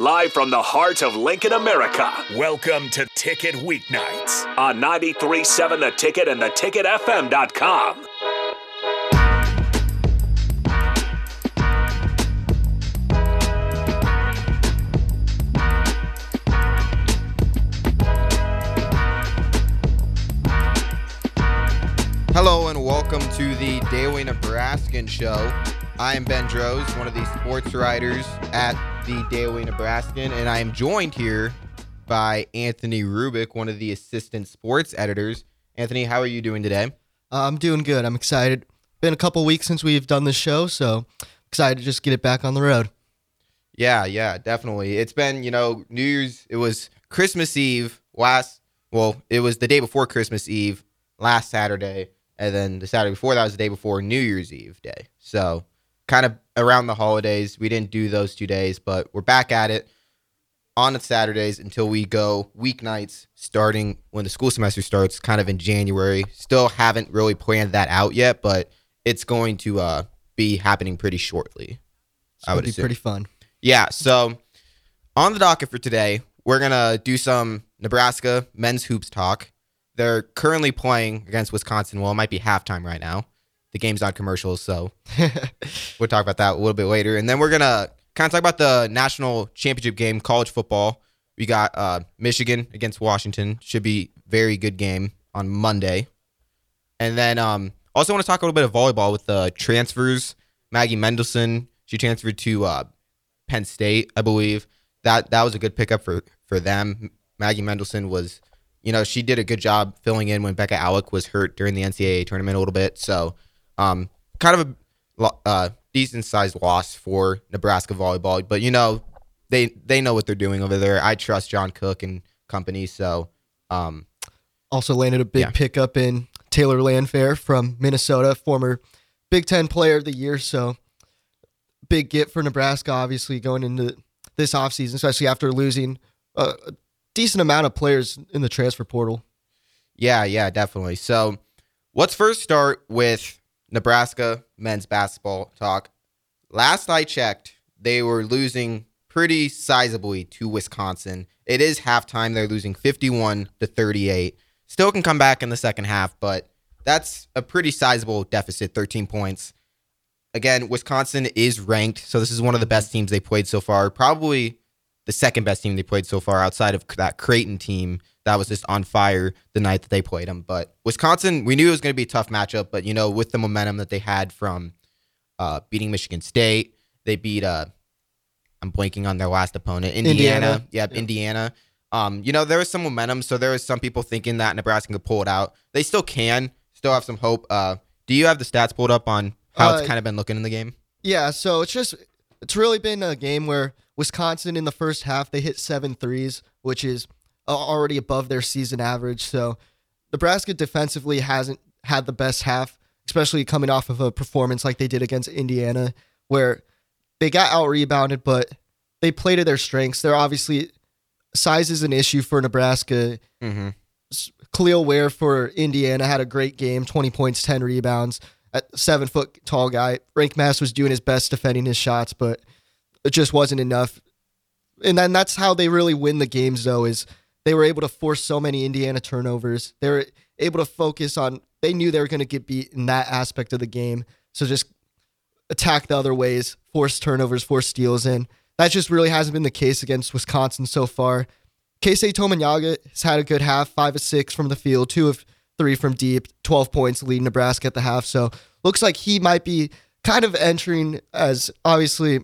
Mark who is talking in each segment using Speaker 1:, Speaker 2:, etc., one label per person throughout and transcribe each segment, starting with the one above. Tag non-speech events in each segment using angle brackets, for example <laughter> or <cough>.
Speaker 1: live from the heart of Lincoln, America.
Speaker 2: Welcome to Ticket Weeknights
Speaker 1: on 93.7 The Ticket and theticketfm.com.
Speaker 3: Hello and welcome to the Daily Nebraskan Show. I am Ben Droz, one of the sports writers at the Daily Nebraskan, and I am joined here by Anthony Rubik, one of the assistant sports editors. Anthony, how are you doing today?
Speaker 4: Uh, I'm doing good. I'm excited. Been a couple weeks since we've done this show, so excited to just get it back on the road.
Speaker 3: Yeah, yeah, definitely. It's been, you know, New Year's, it was Christmas Eve last, well, it was the day before Christmas Eve last Saturday, and then the Saturday before that was the day before New Year's Eve day. So kind of around the holidays. We didn't do those two days, but we're back at it on the Saturdays until we go weeknights starting when the school semester starts, kind of in January. Still haven't really planned that out yet, but it's going to uh, be happening pretty shortly.
Speaker 4: I would be assume. pretty fun.
Speaker 3: Yeah. So on the docket for today, we're gonna do some Nebraska men's hoops talk. They're currently playing against Wisconsin. Well, it might be halftime right now the game's not commercials, so <laughs> we'll talk about that a little bit later. And then we're gonna kind of talk about the national championship game, college football. We got uh, Michigan against Washington. Should be very good game on Monday. And then um, also want to talk a little bit of volleyball with the transfers. Maggie Mendelson, she transferred to uh, Penn State, I believe. That that was a good pickup for for them. Maggie Mendelson was, you know, she did a good job filling in when Bekka Allick was hurt during the NCAA tournament a little bit. So um, kind of a uh, decent sized loss for Nebraska volleyball, but you know they they know what they're doing over there. I trust John Cook and company, so um,
Speaker 4: also landed a big yeah. pickup in Taylor Landfair from Minnesota, former Big Ten Player of the Year. So big get for Nebraska, obviously going into this offseason, especially after losing a decent amount of players in the transfer portal.
Speaker 3: Yeah, yeah, definitely. So let's first start with Nebraska men's basketball talk. Last I checked, they were losing pretty sizably to Wisconsin. It is halftime. They're losing 51 to 38. Still can come back in the second half, but that's a pretty sizable deficit, 13 points. Again, Wisconsin is ranked, so this is one of the best teams they played so far. Probably the second best team they played so far outside of that Creighton team that was just on fire the night that they played them. But Wisconsin, we knew it was going to be a tough matchup, but you know, with the momentum that they had from uh, beating Michigan State, they beat uh, I'm blanking on their last opponent, Indiana. Indiana. Yep, yeah. Indiana. Um, you know, there was some momentum, so there was some people thinking that Nebraska could pull it out. They still can, still have some hope. Uh, do you have the stats pulled up on how uh, it's kind of been looking in the game?
Speaker 4: Yeah, so it's just it's really been a game where Wisconsin in the first half they hit seven threes, which is already above their season average. So Nebraska defensively hasn't had the best half, especially coming off of a performance like they did against Indiana, where they got out rebounded, but they played to their strengths. They're obviously size is an issue for Nebraska. Mm-hmm. Kel'el Ware for Indiana had a great game, 20 points, 10 rebounds. At seven foot tall guy, Rienk Mast was doing his best defending his shots, but it just wasn't enough. And then that's how they really win the games, though, is they were able to force so many Indiana turnovers. They were able to focus on, they knew they were going to get beat in that aspect of the game. So just attack the other ways, force turnovers, force steals. in. that just really hasn't been the case against Wisconsin so far. Keisei Tominaga has had a good half, five of six from the field, two of three from deep, 12 points leading Nebraska at the half. So looks like he might be kind of entering as obviously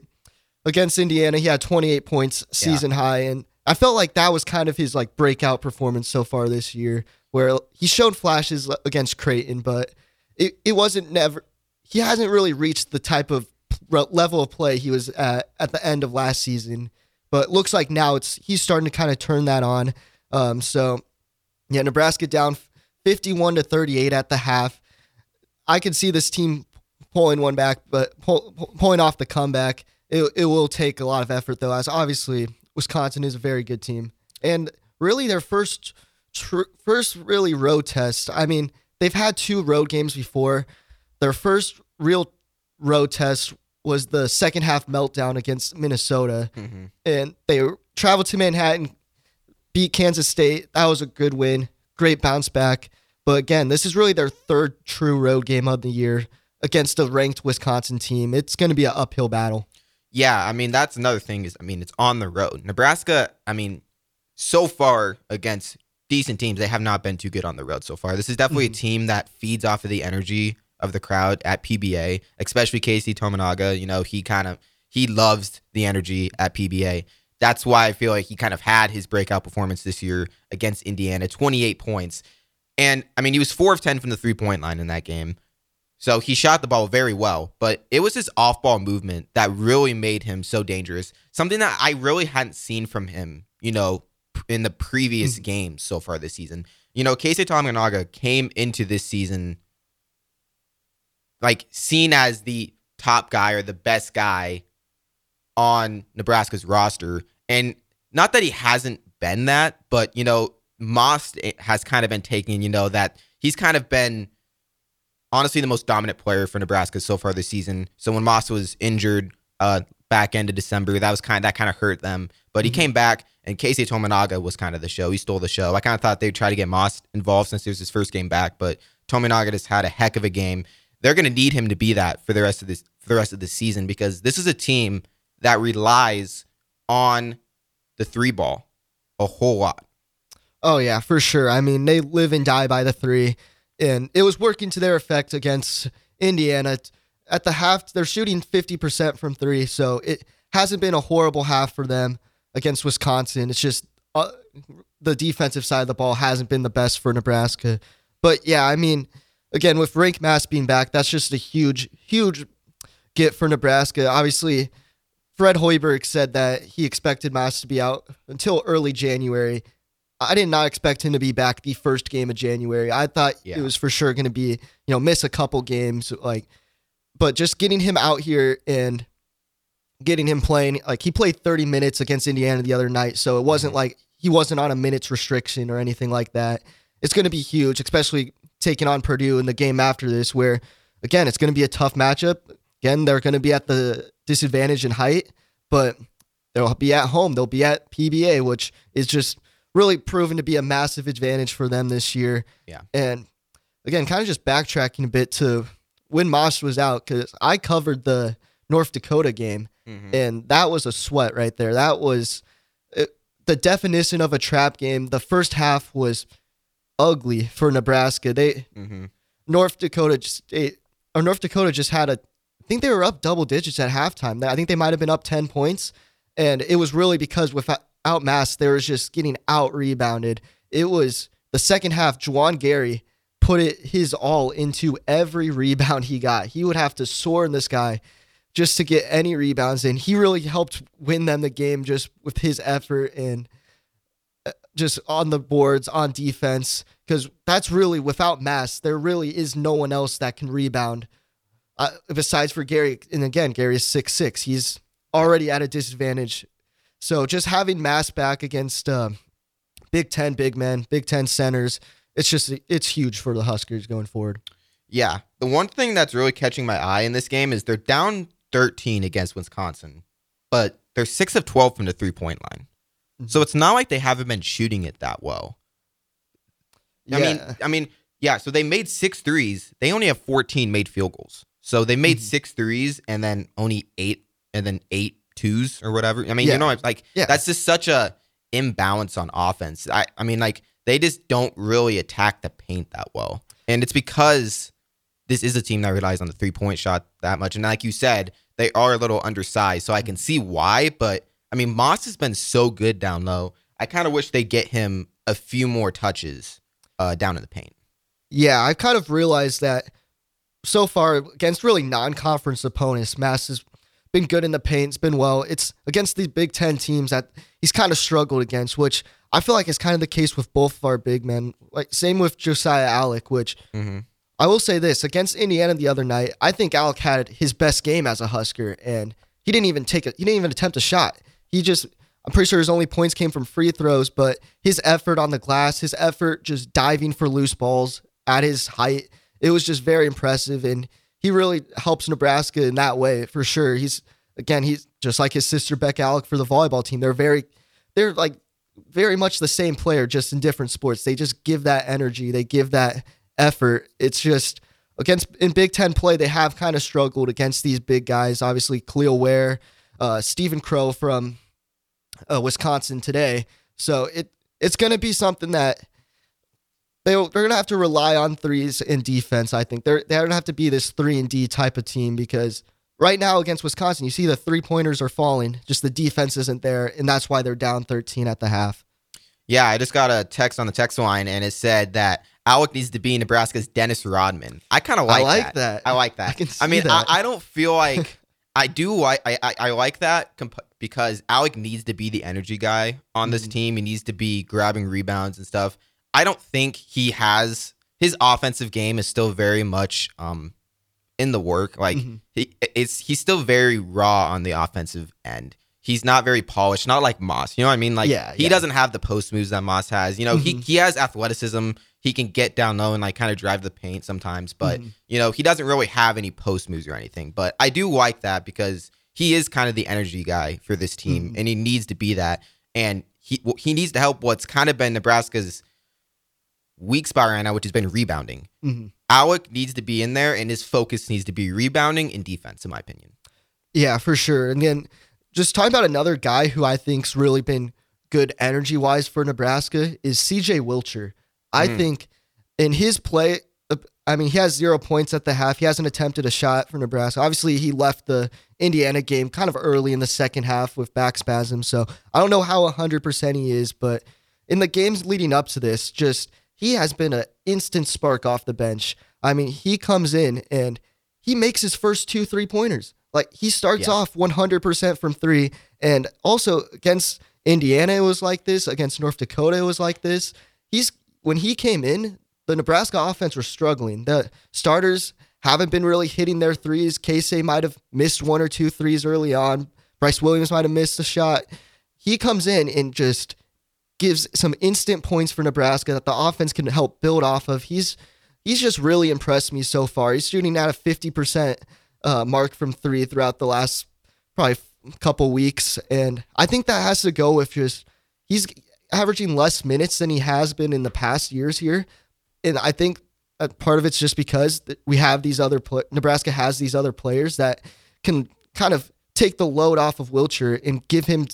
Speaker 4: against Indiana. He had 28 points season yeah. high. And I felt like that was kind of his like breakout performance so far this year, where he showed flashes against Creighton, but it, it wasn't never. He hasn't really reached the type of level of play he was at at the end of last season. But looks like now it's he's starting to kind of turn that on. Um, so yeah, Nebraska down 51 to 38 at the half. I could see this team pulling one back, but pull, pulling off the comeback. It, it will take a lot of effort though, as obviously Wisconsin is a very good team, and really their first tr- first really road test. I mean, they've had two road games before. Their first real road test was the second half meltdown against Minnesota,
Speaker 3: Mhm.
Speaker 4: and they traveled to Manhattan, beat Kansas State. That was a good win, great bounce back. But again, this is really their third true road game of the year against a ranked Wisconsin team. It's going to be an uphill battle.
Speaker 3: Yeah, I mean that's another thing is I mean it's on the road. Nebraska, I mean, so far against decent teams, they have not been too good on the road so far. This is definitely a hmm. team that feeds off of the energy of the crowd at PBA, especially Casey Tominaga. You know, he kind of he loves the energy at PBA. That's why I feel like he kind of had his breakout performance this year against Indiana, 28 points. And I mean, he was 4 of 10 from the three-point line in that game. So he shot the ball very well, but it was his off ball movement that really made him so dangerous. Something that I really hadn't seen from him, you know, in the previous mm. games so far this season. You know, Casey Tominaga came into this season like seen as the top guy or the best guy on Nebraska's roster. And not that he hasn't been that, but you know, Moss eh, has kind of been taking, you know, that he's kind of been honestly the most dominant player for Nebraska so far this season. So when Moss was injured uh back end of December, that was kind of, that kind of hurt them. But he came back and Casey Tominaga was kind of the show. He stole the show. I kind of thought they'd try to get Moss involved since it was his first game back, but Tominaga just had a heck of a game. They're going to need him to be that for the rest of this for the rest of the season because this is a team that relies on the three ball a whole lot.
Speaker 4: Oh yeah, for sure. I mean, they live and die by the three, and it was working to their effect against Indiana. At the half, they're shooting fifty percent from three, so it hasn't been a horrible half for them against Wisconsin. It's just uh, the defensive side of the ball hasn't been the best for Nebraska. But yeah, I mean, again, with Rienk Mast being back, that's just a huge, huge get for Nebraska. Obviously, Fred Hoiberg said that he expected Mast to be out until early January. I did not expect him to be back the first game of January. I thought
Speaker 3: Yeah.
Speaker 4: it was for sure going to be, you know, miss a couple games like but just getting him out here and getting him playing like he played 30 minutes against Indiana the other night, so it wasn't mm-hmm. like he wasn't on a minutes restriction or anything like that. It's going to be huge, especially taking on Purdue in the game after this where again, it's going to be a tough matchup. Again, they're going to be at the disadvantage in height, but they'll be at home. They'll be at PBA, which is just really proven to be a massive advantage for them this year.
Speaker 3: Yeah.
Speaker 4: And again, kind of just backtracking a bit to when Moss was out, because I covered the North Dakota game, and that was a sweat right there. That was it, the definition of a trap game. The first half was ugly for Nebraska. They
Speaker 3: Mm-hmm.
Speaker 4: North Dakota just it, or North Dakota just had a I think they were up double digits at halftime. I think they might have been up 10 points and it was really because without Mast they was just getting out rebounded. It was the second half Juwan Gary put it his all into every rebound he got. He would have to soar in this guy just to get any rebounds in. He really helped win them the game just with his effort and uh, just on the boards, on defense, because that's really without Mast, there really is no one else that can rebound uh, besides for Gary. And again, Gary is six six. He's already at a disadvantage. So just having Mast back against uh, Big Ten big men, Big Ten centers, it's just it's huge for the Huskers going forward.
Speaker 3: Yeah. The one thing that's really catching my eye in this game is they're down 13 against Wisconsin, but they're 6 of 12 from the three point line. So it's not like they haven't been shooting it that well. I mean,
Speaker 4: Yeah.
Speaker 3: I mean, yeah, so they made six threes. They only have 14 made field goals. So they made
Speaker 4: Mhm.
Speaker 3: six threes and then only eight and then eight twos or whatever. I mean,
Speaker 4: Yeah.
Speaker 3: you know, like
Speaker 4: Yeah.
Speaker 3: that's just such a imbalance on offense. I, I mean, like they just don't really attack the paint that well. And it's because this is a team that relies on the three point shot that much. And like you said, they are a little undersized. So I can see why. But I mean, Moss has been so good down low. I kind of wish they get him a few more touches uh, down in the paint.
Speaker 4: Yeah, I've kind of realized that so far against really non-conference opponents, Mast has been good in the paint. It's been well. It's against these Big Ten teams that he's kind of struggled against, which I feel like is kind of the case with both of our big men. Like same with Josiah Allick, which
Speaker 3: Mm-hmm.
Speaker 4: I will say this against Indiana the other night. I think Allick had his best game as a Husker, and he didn't even take it. He didn't even attempt a shot. He just. I'm pretty sure his only points came from free throws, but his effort on the glass, his effort just diving for loose balls at his height, it was just very impressive. And he really helps Nebraska in that way for sure. He's again, he's just like his sister Beck Allick for the volleyball team. They're very, they're like very much the same player, just in different sports. They just give that energy, they give that effort. It's just against in Big Ten play, they have kind of struggled against these big guys. Obviously, Kel'el Ware, uh, Steven Crowl from uh, Wisconsin today. So it it's going to be something that they they're going to have to rely on threes in defense. I think they're they're going to have to be this three and D type of team because right now against Wisconsin, you see the three pointers are falling, just the defense isn't there, and that's why they're down 13 at the half.
Speaker 3: Yeah, I just got a text on the text line and it said that Allick needs to be Nebraska's Dennis Rodman. I kind of like, that.
Speaker 4: I like
Speaker 3: that.
Speaker 4: that.
Speaker 3: I like that. <laughs>
Speaker 4: I can see
Speaker 3: mean. I, I don't feel like <laughs> I do. I, I I like that comp- because Allick needs to be the energy guy on this
Speaker 4: Mhm.
Speaker 3: team. He needs to be grabbing rebounds and stuff. I don't think he has his offensive game is still very much um in the work. Like
Speaker 4: Mhm.
Speaker 3: he it's he's still very raw on the offensive end. He's not very polished, not like Moss. You know what I mean? Like
Speaker 4: Yeah,
Speaker 3: he
Speaker 4: yeah.
Speaker 3: doesn't have the post moves that Moss has. You know, he
Speaker 4: Mhm.
Speaker 3: he has athleticism. He can get down low and like kind of drive the paint sometimes, but
Speaker 4: Mhm.
Speaker 3: you know, he doesn't really have any post moves or anything. But I do like that because he is kind of the energy guy for this team,
Speaker 4: Mhm.
Speaker 3: and he needs to be that. And he he needs to help what's kind of been Nebraska's weak spot right now, which has been rebounding.
Speaker 4: Mhm.
Speaker 3: Allick needs to be in there, and his focus needs to be rebounding and defense, in my opinion.
Speaker 4: Yeah, for sure. And then just talking about another guy who I think's really been good energy wise for Nebraska is CJ Wilcher. I
Speaker 3: Mm.
Speaker 4: think in his play, uh, I mean, he has zero points at the half. He hasn't attempted a shot for Nebraska. Obviously, he left the Indiana game kind of early in the second half with back spasms. So I don't know how 100% he is, but in the games leading up to this, just he has been an instant spark off the bench. I mean, he comes in and he makes his first two three pointers. Like he starts
Speaker 3: Yeah.
Speaker 4: off 100% from three. And also against Indiana, it was like this. Against North Dakota, it was like this. He's when he came in, the Nebraska offense was struggling. The starters haven't been really hitting their threes. Casey might have missed one or two threes early on. Brice Williams might have missed a shot. He comes in and just gives some instant points for Nebraska that the offense can help build off of. He's he's just really impressed me so far. He's shooting at a 50% uh, mark from three throughout the last probably couple weeks. And I think that has to go with just he's averaging less minutes than he has been in the past years here. And I think part of it's just because we have these other pla Nebraska has these other players that can kind of take the load off of Wilcher and give him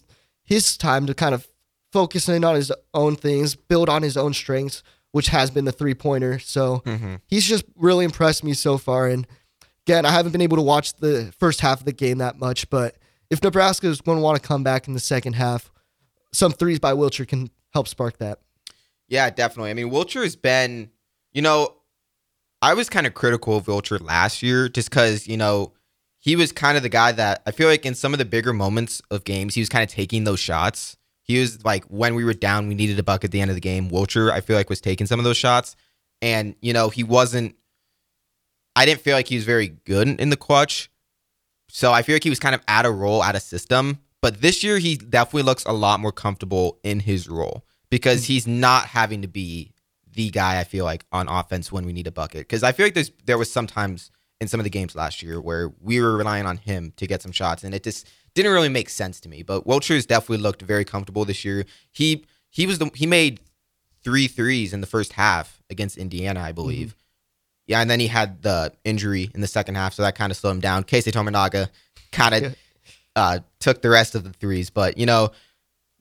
Speaker 4: his time to kind of focus in on his own things, build on his own strengths, which has been the three pointer. So
Speaker 3: Mm-hmm.
Speaker 4: he's just really impressed me so far. And again, I haven't been able to watch the first half of the game that much, but if Nebraska is going to want to come back in the second half, some threes by Wilcher can help spark that.
Speaker 3: Yeah, definitely. I mean, Wilcher has been, you know, I was kind of critical of Wilcher last year just because, you know, he was kind of the guy that I feel like in some of the bigger moments of games, he was kind of taking those shots. He was like, when we were down, we needed a buck at the end of the game. Wilcher, I feel like, was taking some of those shots. And, you know, he wasn't, I didn't feel like he was very good in the clutch. So I feel like he was kind of out of role, out of system. But this year, he definitely looks a lot more comfortable in his role because hmm. he's not having to be the guy I feel like on offense when we need a bucket. Because I feel like there's there was sometimes in some of the games last year where we were relying on him to get some shots, and it just didn't really make sense to me. But Wilcher's definitely looked very comfortable this year. He he was the he made three threes in the first half against Indiana, I believe. Yeah, and then he had the injury in the second half, so that kind of slowed him down. Casey Tominaga kind of
Speaker 4: Yeah.
Speaker 3: uh, took the rest of the threes, but you know,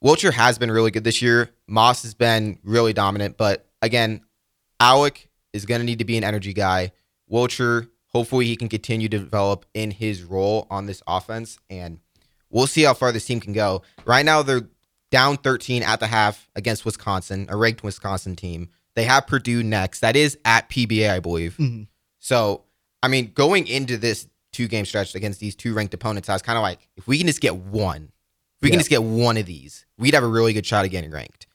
Speaker 3: Wilcher has been really good this year. Moss has been really dominant, but again, Allick is going to need to be an energy guy. Wilcher, hopefully, he can continue to develop in his role on this offense, and we'll see how far this team can go. Right now, they're down 13 at the half against Wisconsin, a ranked Wisconsin team. They have Purdue next. That is at PBA, I believe.
Speaker 4: Mhm.
Speaker 3: So, I mean, going into this two game stretch against these two ranked opponents, I was kind of like, if we can just get one, if we can just get one of these, we'd have a really good shot at getting ranked.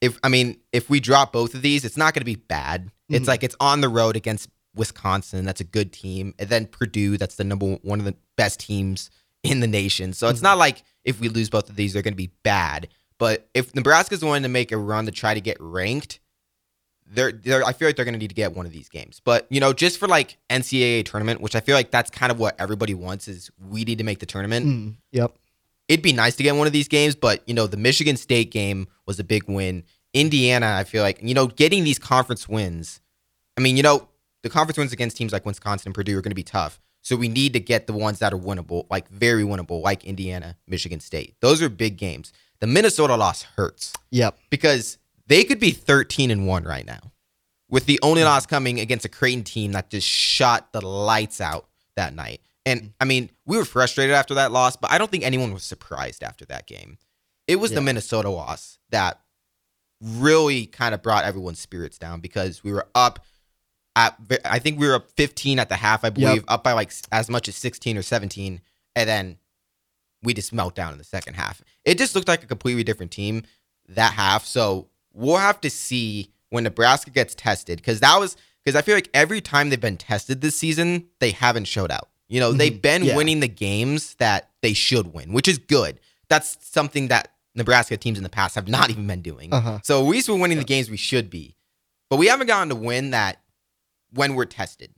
Speaker 3: If I mean, if we drop both of these, it's not going to be bad. It's
Speaker 4: Mhm.
Speaker 3: like it's on the road against Wisconsin, that's a good team, and then Purdue, that's the number one of the best teams in the nation. So it's
Speaker 4: Mhm.
Speaker 3: not like if we lose both of these, they're going to be bad. But if Nebraska's wanting to make a run to try to get ranked, they're, they're I feel like they're going to need to get one of these games. But, you know, just for like NCAA tournament, which I feel like that's kind of what everybody wants is we need to make the tournament.
Speaker 4: Mm, yep.
Speaker 3: It'd be nice to get one of these games, but, you know, the Michigan State game was a big win. Indiana, I feel like, you know, getting these conference wins. I mean, you know, the conference wins against teams like Wisconsin and Purdue are going to be tough. So we need to get the ones that are winnable, like very winnable, like Indiana, Michigan State. Those are big games. The Minnesota loss hurts
Speaker 4: Yep.
Speaker 3: because they could be 13 and 1 right now. With the only mm-hmm. loss coming against a Creighton team that just shot the lights out that night. And mm-hmm. I mean, we were frustrated after that loss, but I don't think anyone was surprised after that game. It was the Minnesota loss that really kind of brought everyone's spirits down because we were up at I think we were up 15 at the half, I believe, up by like as much as 16 or 17, and then we just melt down in the second half. It just looked like a completely different team that half. So we'll have to see when Nebraska gets tested because that was because I feel like every time they've been tested this season, they haven't showed out. You know, they've been
Speaker 4: Yeah.
Speaker 3: winning the games that they should win, which is good. That's something that Nebraska teams in the past have not even been doing.
Speaker 4: Uh-huh.
Speaker 3: So at least we're winning the games we should be. But we haven't gotten to win that when we're tested.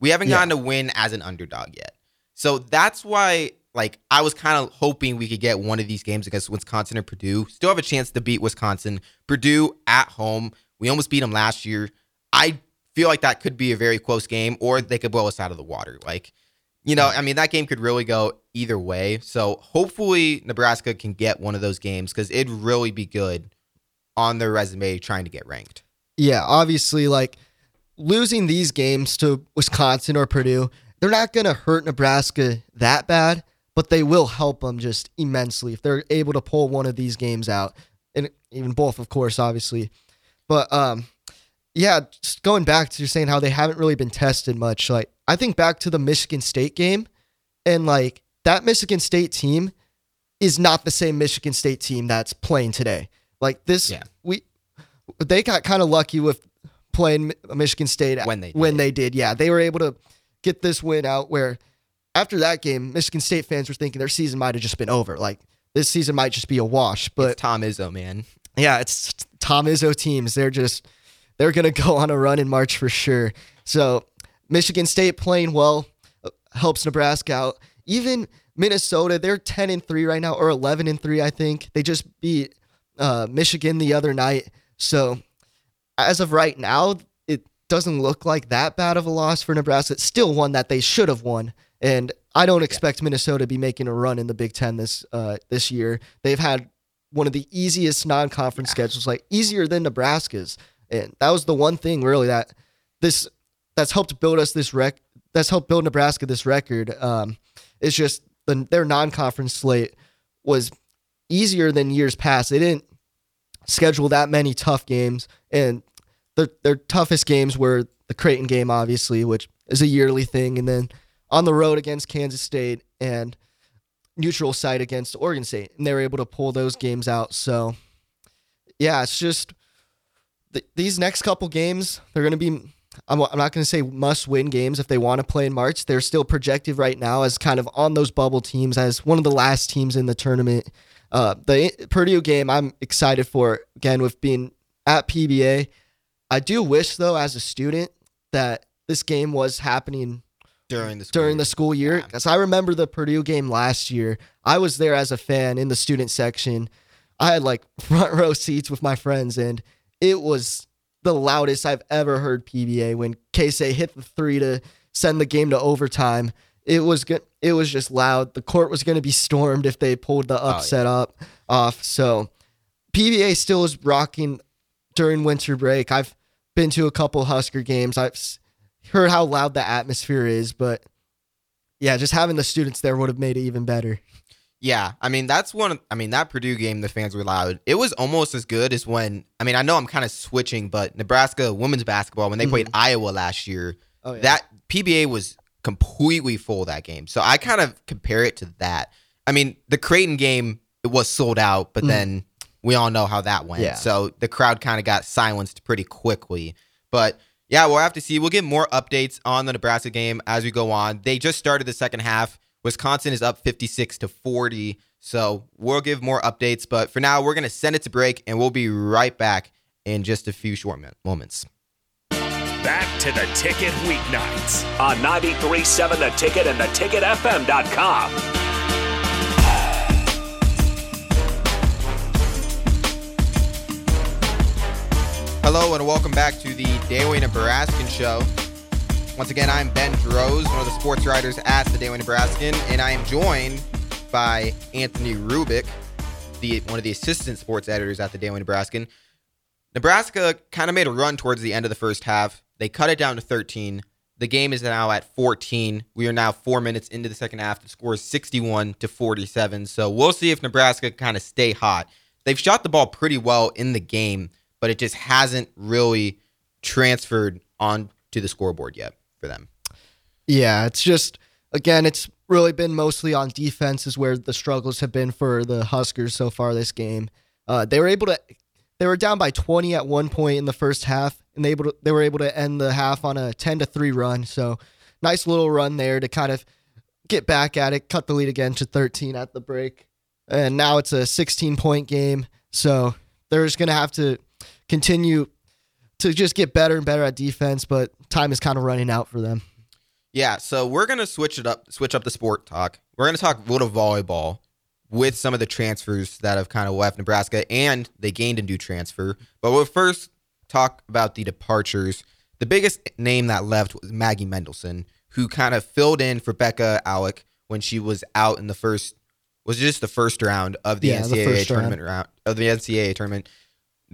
Speaker 3: We haven't
Speaker 4: Yeah.
Speaker 3: gotten to win as an underdog yet. So that's why like I was kind of hoping we could get one of these games against Wisconsin or Purdue. Still have a chance to beat Wisconsin. Purdue at home. We almost beat them last year. I feel like that could be a very close game or they could blow us out of the water. Like you know, I mean, that game could really go either way. So hopefully Nebraska can get one of those games because it'd really be good on their resume trying to get ranked.
Speaker 4: Yeah, obviously, like losing these games to Wisconsin or Purdue, they're not going to hurt Nebraska that bad, but they will help them just immensely if they're able to pull one of these games out, and even both, of course, obviously. But um, yeah, just going back to saying how they haven't really been tested much. Like I think back to the Michigan State game, and like that Michigan State team is not the same Michigan State team that's playing today. Like this,
Speaker 3: Yeah.
Speaker 4: we they got kind of lucky with playing Michigan State
Speaker 3: When they
Speaker 4: when
Speaker 3: did.
Speaker 4: they did. Yeah, they were able to get this win out. Where after that game, Michigan State fans were thinking their season might have just been over. Like this season might just be a wash. But
Speaker 3: It's Tom Izzo, man.
Speaker 4: yeah, it's Tom Izzo teams. They're just they're gonna go on a run in March for sure. So Michigan State playing well uh, helps Nebraska out. Even Minnesota, they're ten and three right now, or eleven and three, I think. They just beat uh, Michigan the other night. So as of right now, it doesn't look like that bad of a loss for Nebraska. It's still one that they should have won. And I don't expect Minnesota to be making a run in the Big Ten this uh, this year. They've had one of the easiest non-conference schedules, like easier than Nebraska's, and that was the one thing really that this that's helped build us this rec that's helped build Nebraska this record. Um, it's just the, their non-conference slate was easier than years past. They didn't schedule that many tough games, and their their toughest games were the Creighton game, obviously, which is a yearly thing, and then on the road against Kansas State and neutral site against Oregon State, and they were able to pull those games out. So, yeah, it's just th- these next couple games they're going to be. I'm, I'm not going to say must win games if they want to play in March. They're still projected right now as kind of on those bubble teams as one of the last teams in the tournament. Uh, the Purdue game I'm excited for again with being at PBA. I do wish though, as a student, that this game was happening
Speaker 3: During the school
Speaker 4: during
Speaker 3: year.
Speaker 4: the school year
Speaker 3: Yeah.
Speaker 4: because I remember the Purdue game last year. I was there as a fan in the student section. I had like <laughs> front row seats with my friends, and it was the loudest I've ever heard PBA when Casey hit the three to send the game to overtime. It was good. It was just loud. The court was going to be stormed if they pulled the
Speaker 3: Oh, yeah.
Speaker 4: upset up off. So PBA still is rocking during winter break. I've been to a couple Husker games. I've heard how loud the atmosphere is, but yeah, just having the students there would have made it even better.
Speaker 3: Yeah, I mean that's one. of- I mean that Purdue game, the fans were loud. It was almost as good as when. I mean, I know I'm kind of switching, but Nebraska women's basketball when they mm-hmm. played Iowa last year,
Speaker 4: Oh, yeah.
Speaker 3: that PBA was completely full that game. So I kind of compare it to that. I mean, the Creighton game it was sold out, but
Speaker 4: Mm.
Speaker 3: then we all know how that went.
Speaker 4: Yeah.
Speaker 3: So the crowd kind of got silenced pretty quickly. But yeah, we'll have to see. We'll get more updates on the Nebraska game as we go on. They just started the second half. Wisconsin is up 56 to 40. So we'll give more updates. But for now, we're going to send it to break and we'll be right back in just a few short moments.
Speaker 2: Back to the ticket weeknights.
Speaker 1: on 93.7 The Ticket and the theticketfm.com.
Speaker 3: Hello and welcome back to the Daily Nebraskan Show. Once again, I'm Ben Droz, one of the sports writers at the Daily Nebraskan, and I am joined by Anthony Rubik, the one of the assistant sports editors at the Daily Nebraskan. Nebraska kind of made a run towards the end of the first half. They cut it down to 13. The game is now at 14. We are now four minutes into the second half. The score is 61 to 47. So we'll see if Nebraska kind of stay hot. They've shot the ball pretty well in the game, but it just hasn't really transferred on to the scoreboard yet for them.
Speaker 4: Yeah, it's just again, it's really been mostly on defense is where the struggles have been for the Huskers so far this game. Uh, they were able to they were down by 20 at one point in the first half, and they able to, they were able to end the half on a 10 to three run. So nice little run there to kind of get back at it, cut the lead again to 13 at the break, and now it's a 16 point game. So they're just gonna have to continue to just get better and better at defense, but time is kind of running out for them.
Speaker 3: Yeah, so we're gonna switch it up, switch up the sport talk. We're gonna talk a little volleyball with some of the transfers that have kind of left Nebraska, and they gained a new transfer. But we'll first talk about the departures. The biggest name that left was Maggie Mendelson, who kind of filled in for Bekka Allick when she was out in the first was just the first round of the
Speaker 4: Yeah,
Speaker 3: NCAA
Speaker 4: first
Speaker 3: tournament round of the NCAA tournament.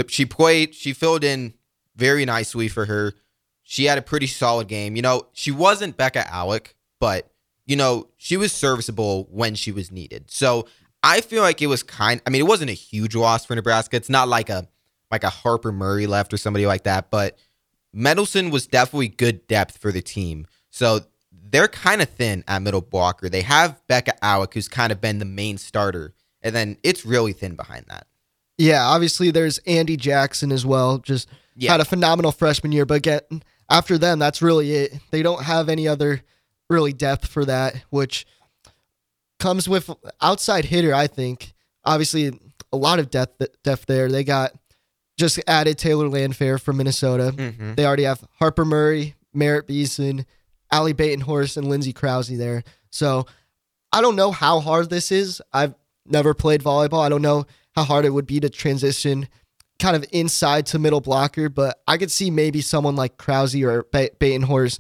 Speaker 3: She played, she filled in very nicely for her. She had a pretty solid game. You know, she wasn't Bekka Allick, but you know, she was serviceable when she was needed. So I feel like it was kind I mean, it wasn't a huge loss for Nebraska. It's not like a like a Harper Murray left or somebody like that, but Mendelson was definitely good depth for the team. So they're kind of thin at middle blocker. They have Bekka Allick, who's kind of been the main starter, and then it's really thin behind that.
Speaker 4: Yeah, obviously there's Andi Jackson as well. Just
Speaker 3: Yeah.
Speaker 4: had a phenomenal freshman year, but again, after them, that's really it. They don't have any other really depth for that, which comes with outside hitter. I think obviously a lot of depth depth there. They got just added Taylor Landfair from Minnesota.
Speaker 3: Mm-hmm.
Speaker 4: They already have Harper Murray, Merritt Beason, Ally Batenhorst, and Lindsay Krause there. So I don't know how hard this is. I've never played volleyball. I don't know how hard it would be to transition kind of inside to middle blocker, but I could see maybe someone like Krause or ba- Batenhorst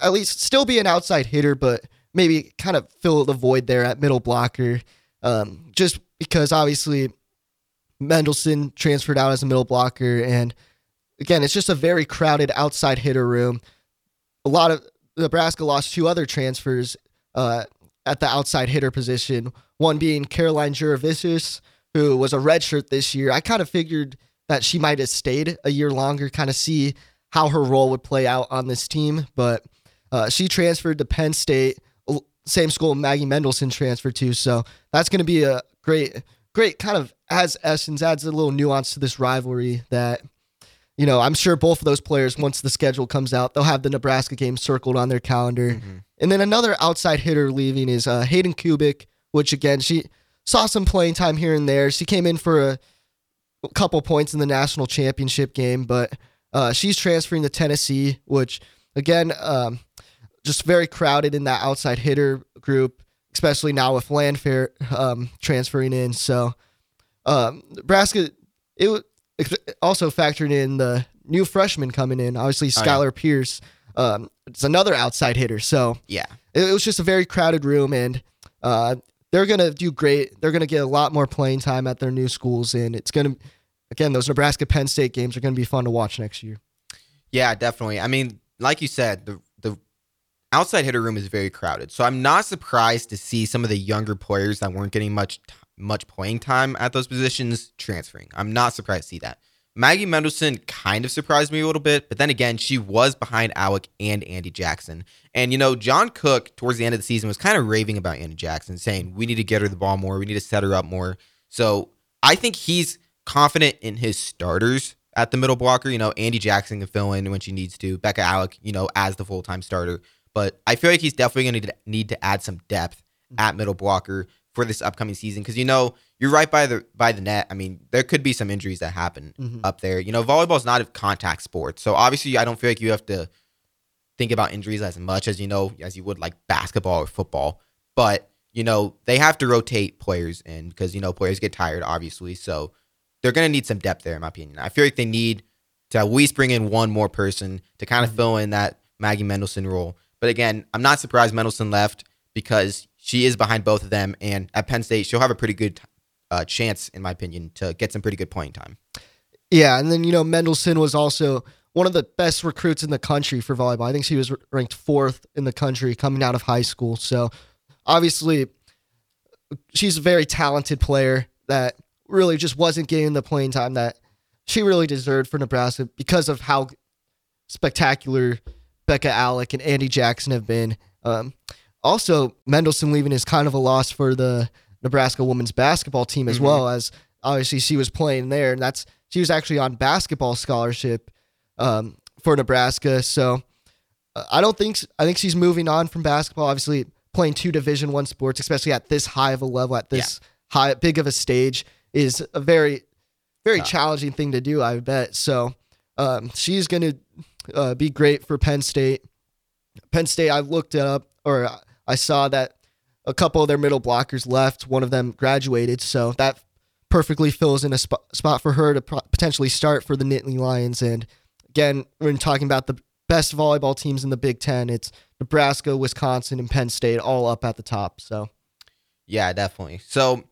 Speaker 4: at least still be an outside hitter, but maybe kind of fill the void there at middle blocker. Um, just because obviously Mendelson transferred out as a middle blocker, and again, it's just a very crowded outside hitter room. A lot of Nebraska lost two other transfers uh, at the outside hitter position. One being Caroline Jurevicius, who was a redshirt this year. I kind of figured that she might have stayed a year longer, kind of see how her role would play out on this team. But uh, she transferred to Penn State, same school Maggie Mendelson transferred to. So that's going to be a great, great kind of adds essence, adds a little nuance to this rivalry that. You know, I'm sure both of those players, once the schedule comes out, they'll have the Nebraska game circled on their calendar. And then another outside hitter leaving is uh, Hayden Kubik, which again, she saw some playing time here and there. She came in for a couple points in the national championship game, but uh, she's transferring to Tennessee, which again, um, just very crowded in that outside hitter group, especially now with Landfair um, transferring in. So um, Nebraska, it was also factored in the new freshman coming in. Obviously,
Speaker 3: Oh, yeah.
Speaker 4: Skyler Pierce. Um, it's another outside hitter. So
Speaker 3: Yeah.
Speaker 4: it, it was just a very crowded room, and uh, they're gonna do great. They're gonna get a lot more playing time at their new schools, and it's gonna again those Nebraska Penn State games are gonna be fun to watch next year.
Speaker 3: Yeah, definitely. I mean, like you said, the outside hitter room is very crowded. So I'm not surprised to see some of the younger players that weren't getting much much playing time at those positions transferring. I'm not surprised to see that. Maggie Mendelson kind of surprised me a little bit, but then again, she was behind Allick and Andi Jackson. And you know, John Cook towards the end of the season was kind of raving about Andi Jackson, saying we need to get her the ball more, we need to set her up more. So I think he's confident in his starters at the middle blocker. You know, Andi Jackson can fill in when she needs to. Bekka Allick, you know, as the full time starter. But I feel like he's definitely going to need to add some depth at middle blocker. for this upcoming season because you know you're right by the by the net. I mean, there could be some injuries that happen
Speaker 4: Mhm.
Speaker 3: up there. You know, volleyball is not a contact sport, so obviously I don't feel like you have to think about injuries as much as you know as you would like basketball or football. But you know they have to rotate players in because you know players get tired, obviously. So they're gonna need some depth there, in my opinion. I feel like they need to at least bring in one more person to kind of
Speaker 4: Mhm.
Speaker 3: fill in that Maggie Mendelson role. But again, I'm not surprised Mendelson left because she is behind both of them, and at Penn State she'll have a pretty good uh, chance, in my opinion, to get some pretty good playing time.
Speaker 4: Yeah, and then you know Mendelson was also one of the best recruits in the country for volleyball. I think she was ranked fourth in the country coming out of high school. So obviously, she's a very talented player that really just wasn't getting the playing time that she really deserved for Nebraska because of how spectacular Bekka Allick and Andi Jackson have been. Um, also, Mendelson leaving is kind of a loss for the Nebraska women's basketball team as
Speaker 3: Mhm.
Speaker 4: well as obviously she was playing there, and that's she was actually on basketball scholarship um, for Nebraska. So uh, I don't think I think she's moving on from basketball. Obviously, playing two Division One sports, especially at this high of a level, at this high big of a stage, is a very very
Speaker 3: Yeah.
Speaker 4: challenging thing to do. I bet. So um, she's going to uh, be great for Penn State. Penn State, I looked it up or I saw that a couple of their middle blockers left. One of them graduated, so that perfectly fills in a spot, spot for her to pro- potentially start for the Nittany Lions. And again, when talking about the best volleyball teams in the Big Ten, it's Nebraska, Wisconsin, and Penn State all up at the top. So
Speaker 3: Yeah, definitely. So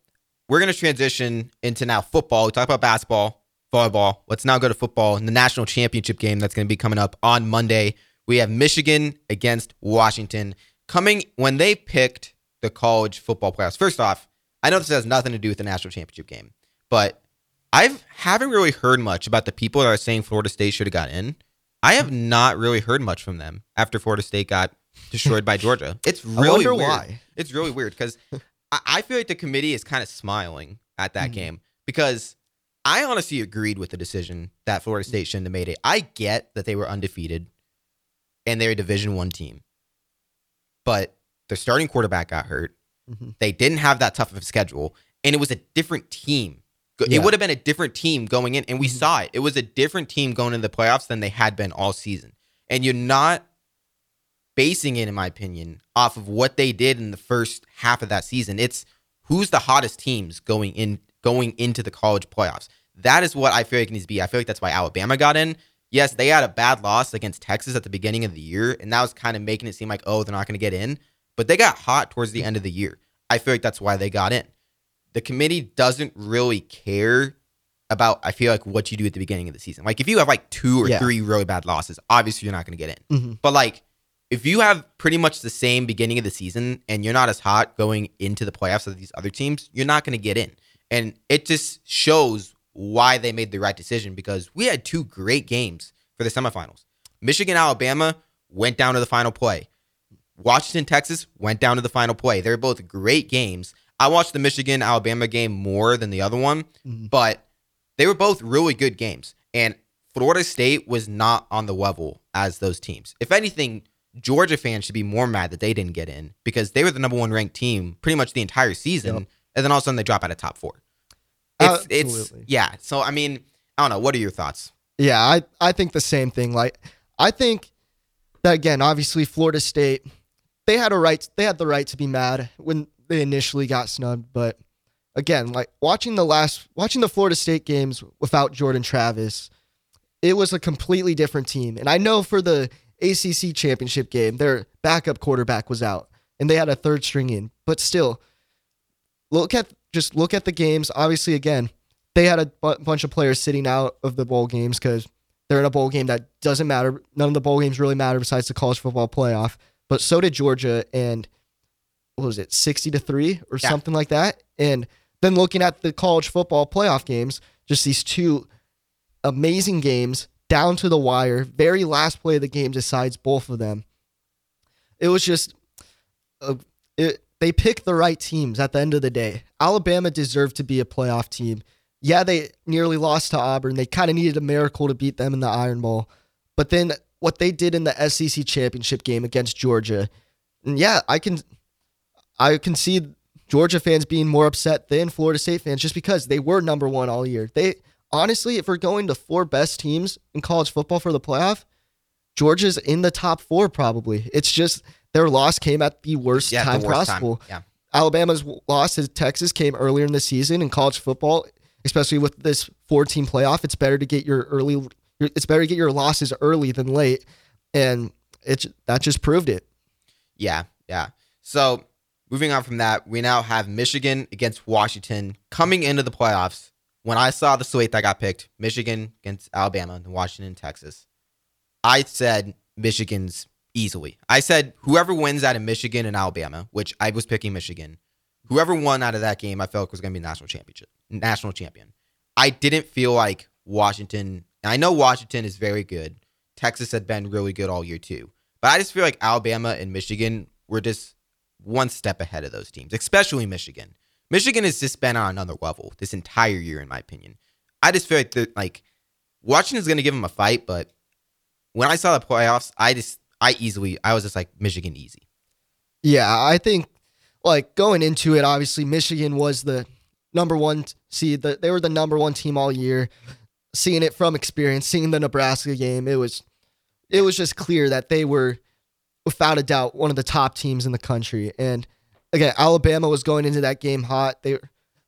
Speaker 3: we're gonna transition into now football. We talked about basketball, volleyball. Let's now go to football in the national championship game that's gonna be coming up on Monday. We have Michigan against Washington coming when they picked the college football playoffs. First off, I know this has nothing to do with the national championship game, but I haven't really heard much about the people that are saying Florida State should have got in. I have not really heard much from them after Florida State got destroyed by <laughs> Georgia. It's
Speaker 4: I
Speaker 3: really
Speaker 4: wonder
Speaker 3: weird.
Speaker 4: why.
Speaker 3: It's really weird because <laughs> I, I feel like the committee is kind of smiling at that
Speaker 4: Mhm.
Speaker 3: game because I honestly agreed with the decision that Florida State shouldn't have made it. I get that they were undefeated and they're a Division One team, but their starting quarterback got hurt.
Speaker 4: Mhm.
Speaker 3: They didn't have that tough of a schedule, and it was a different team. Go-
Speaker 4: Yeah.
Speaker 3: It would have been a different team going in, and we
Speaker 4: Mhm.
Speaker 3: saw it. It was a different team going into the playoffs than they had been all season. And you're not basing it, in my opinion, off of what they did in the first half of that season. It's who's the hottest teams going in going into the college playoffs. That is what I feel like it needs to be. I feel like that's why Alabama got in. Yes, they had a bad loss against Texas at the beginning of the year, and that was kind of making it seem like, oh, they're not going to get in. But they got hot towards the end of the year. I feel like that's why they got in. The committee doesn't really care about, I feel like, what you do at the beginning of the season. Like, if you have like two or
Speaker 4: Yeah.
Speaker 3: three really bad losses, obviously you're not going to get in.
Speaker 4: Mhm.
Speaker 3: But like, if you have pretty much the same beginning of the season and you're not as hot going into the playoffs as these other teams, you're not going to get in. And it just shows why they made the right decision because we had two great games for the semifinals. Michigan, Alabama went down to the final play. Washington, Texas went down to the final play. They're both great games. I watched the Michigan Alabama game more than the other one,
Speaker 4: Mhm.
Speaker 3: but they were both really good games. And Florida State was not on the level as those teams. If anything, Georgia fans should be more mad that they didn't get in because they were the number one ranked team pretty much the entire season,
Speaker 4: Yep.
Speaker 3: And then all of a sudden they drop out of top four. It's, it's
Speaker 4: Absolutely.
Speaker 3: yeah. So I mean, I don't know. What are your thoughts?
Speaker 4: Yeah, I, I think the same thing. Like I think that again, obviously Florida State, they had a right they had the right to be mad when they initially got snubbed, but again, like watching the last watching the Florida State games without Jordan Travis, it was a completely different team. And I know for the ACC championship game, their backup quarterback was out and they had a third string in, but still look at just look at the games. Obviously again, they had a bunch of players sitting out of the bowl games because they're in a bowl game that doesn't matter. None of the bowl games really matter besides the college football playoff. But so did Georgia, and what was it, sixty to three or
Speaker 3: Yeah.
Speaker 4: something like that? And then looking at the college football playoff games, just these two amazing games down to the wire. Very last play of the game decides both of them. It was just, uh, it, they picked the right teams at the end of the day. Alabama deserved to be a playoff team. Yeah, they nearly lost to Auburn. They kind of needed a miracle to beat them in the Iron Bowl. But then what they did in the SEC championship game against Georgia, and yeah, I can, I can see Georgia fans being more upset than Florida State fans just because they were number one all year. They honestly, if we're going to four best teams in college football for the playoff, Georgia's in the top four probably. It's just their loss came at the worst
Speaker 3: Yeah, the
Speaker 4: time
Speaker 3: worst time.
Speaker 4: possible.
Speaker 3: Yeah.
Speaker 4: Alabama's loss to Texas came earlier in the season in college football, especially with this four-team playoff. It's better to get your early. It's better to get your losses early than late, and it that just proved it.
Speaker 3: Yeah, yeah. So moving on from that, we now have Michigan against Washington coming into the playoffs. When I saw the slate that got picked, Michigan against Alabama and Washington, Texas, I said Michigan's easily. I said whoever wins out of Michigan and Alabama, which I was picking Michigan, whoever won out of that game, I felt like was going to be national championship, national champion. I didn't feel like Washington. I know Washington is very good. Texas had been really good all year too, but I just feel like Alabama and Michigan were just one step ahead of those teams, especially Michigan. Michigan has just been on another level this entire year, in my opinion. I just feel like the like Washington's going to give them a fight, but when I saw the playoffs, I just I easily I was just like Michigan easy.
Speaker 4: Yeah, I think like going into it, obviously Michigan was the number one seed. The, they were the number one team all year. Seeing it from experience, seeing the Nebraska game, it was it was just clear that they were without a doubt one of the top teams in the country. And again, Alabama was going into that game hot. They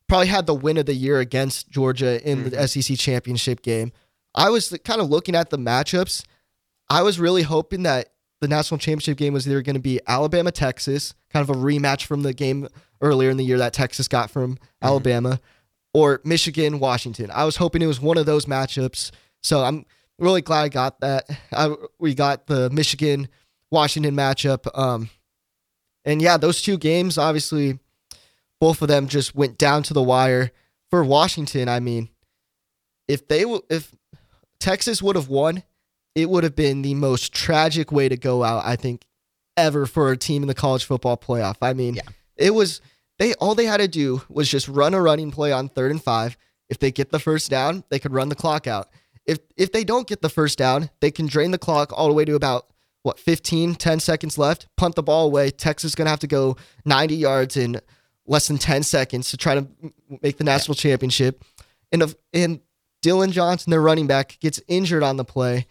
Speaker 4: probably had the win of the year against Georgia in the mm-hmm. SEC championship game. I was kind of looking at the matchups. I was really hoping that the national championship game was either going to be Alabama Texas, kind of a rematch from the game earlier in the year that Texas got from Alabama, or Michigan Washington. I was hoping it was one of those matchups. So I'm really glad I got that. I, we got the Michigan Washington matchup. Um, and yeah, those two games, obviously, both of them just went down to the wire. For Washington, I mean, if they w- if Texas would have won, it would have been the most tragic way to go out, I think, ever for a team in the college football playoff. I mean,
Speaker 3: Yeah.
Speaker 4: it was they all they had to do was just run a running play on third and five. If they get the first down, they could run the clock out. If if they don't get the first down, they can drain the clock all the way to about what 15 10 seconds left, punt the ball away. Texas is going to have to go 90 yards in less than 10 seconds to try to make the national championship. And if, and Dillon Johnson, their running back, gets injured on the play.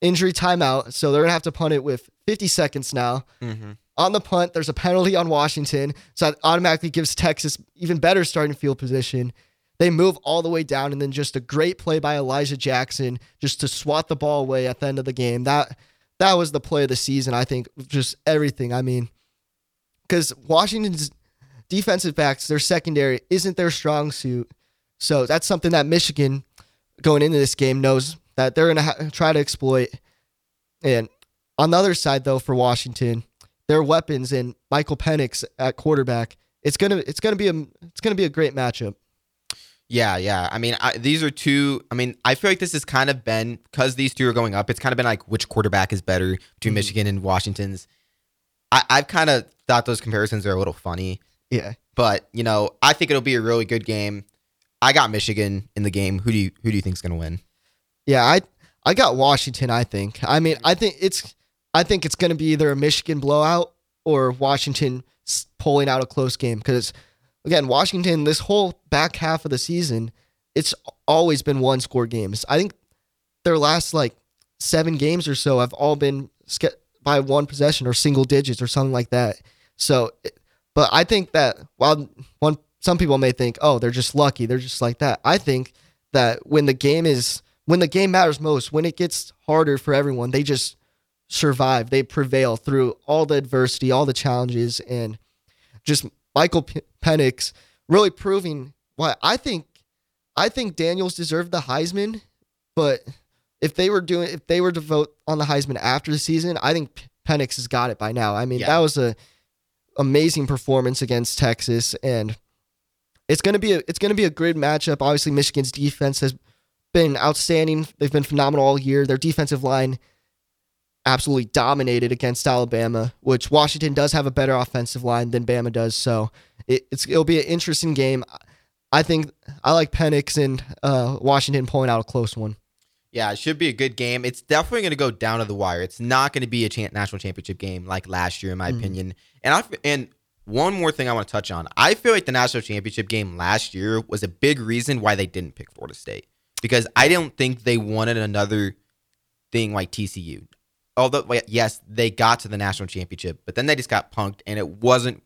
Speaker 4: Injury timeout, so they're gonna have to punt it with 50 seconds now.
Speaker 3: Mm-hmm.
Speaker 4: On the punt, there's a penalty on Washington, so that automatically gives Texas even better starting field position. They move all the way down, and then just a great play by Elijah Jackson just to swat the ball away at the end of the game. That that was the play of the season. I think just everything. I mean, because Washington's defensive backs, their secondary isn't their strong suit. So that's something that Michigan going into this game knows that they're going to ha- try to exploit. And on the other side, though, for Washington, their weapons and Michael Penix at quarterback, it's gonna it's gonna be a it's gonna be a great matchup.
Speaker 3: Yeah, yeah. I mean, I, these are two. I mean, I feel like this has kind of been because these two are going up. It's kind of been like which quarterback is better between
Speaker 4: Mhm.
Speaker 3: Michigan and Washington's. I, I've kind of thought those comparisons are a little funny,
Speaker 4: Yeah,
Speaker 3: but you know, I think it'll be a really good game. I got Michigan in the game. Who do you who do you think's gonna win?
Speaker 4: Yeah. I I got Washington. I think. I mean, I think it's I think it's gonna be either a Michigan blowout or Washington pulling out a close game because again, Washington this whole back half of the season, it's always been one score games. I think their last like seven games or so have all been by one possession or single digits or something like that. So, but I think that while one some people may think, oh, they're just lucky, they're just like that. I think that when the game is when the game matters most, when it gets harder for everyone, they just survive. They prevail through all the adversity, all the challenges, and just Michael P- Penix really proving why I think I think Daniels deserved the Heisman, but if they were doing if they were to vote on the Heisman after the season, I think Penix has got it by now. I mean,
Speaker 3: Yeah.
Speaker 4: that was a amazing performance against Texas and it's going to be a it's going to be a great matchup. Obviously, Michigan's defense has been outstanding. They've been phenomenal all year. Their defensive line absolutely dominated against Alabama, which Washington does have a better offensive line than Bama does. So it, it's it'll be an interesting game. I think I like Penix and uh, Washington pulling out a close one.
Speaker 3: Yeah, it should be a good game. It's definitely going to go down to the wire. It's not going to be a cha- national championship game like last year, in my
Speaker 4: Mhm.
Speaker 3: opinion. And I and one more thing I want to touch on. I feel like the national championship game last year was a big reason why they didn't pick Florida State because I don't think they wanted another thing like TCU. Although yes, they got to the national championship, but then they just got punked, and it wasn't.